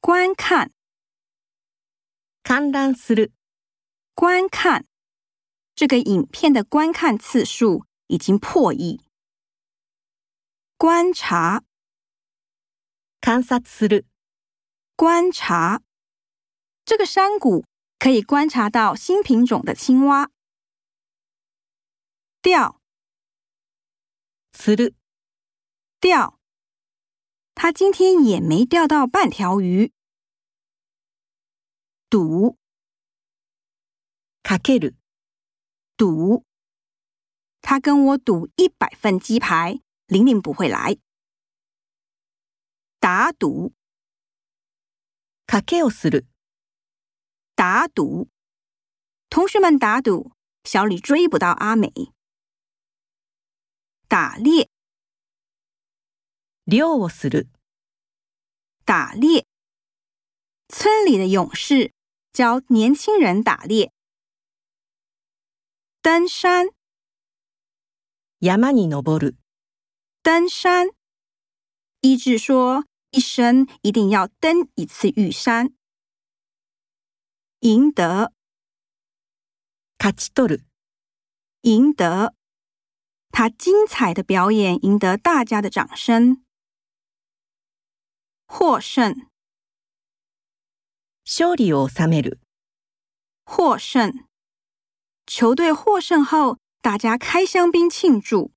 观看，観覧する、观看。这个影片的观看次数已经破亿。观察，観察する、观察。这个山谷可以观察到新品种的青蛙。钓，する、钓。 他今天也没钓到半条鱼。赌，かける、赌。他跟我赌一百份鸡排，玲玲不会来。打赌，賭けをする、打赌。同学们打赌，小李追不到阿美。打猎， 漁をする、打猎。村里的勇士教年轻人打猎。登山，山に登る、登山。一志说，一生一定要登一次玉山。赢得，勝ち取る、赢得。他精彩的表演赢得大家的掌声。 获胜，勝利を収める、获胜。球队获胜后，大家开香槟庆祝。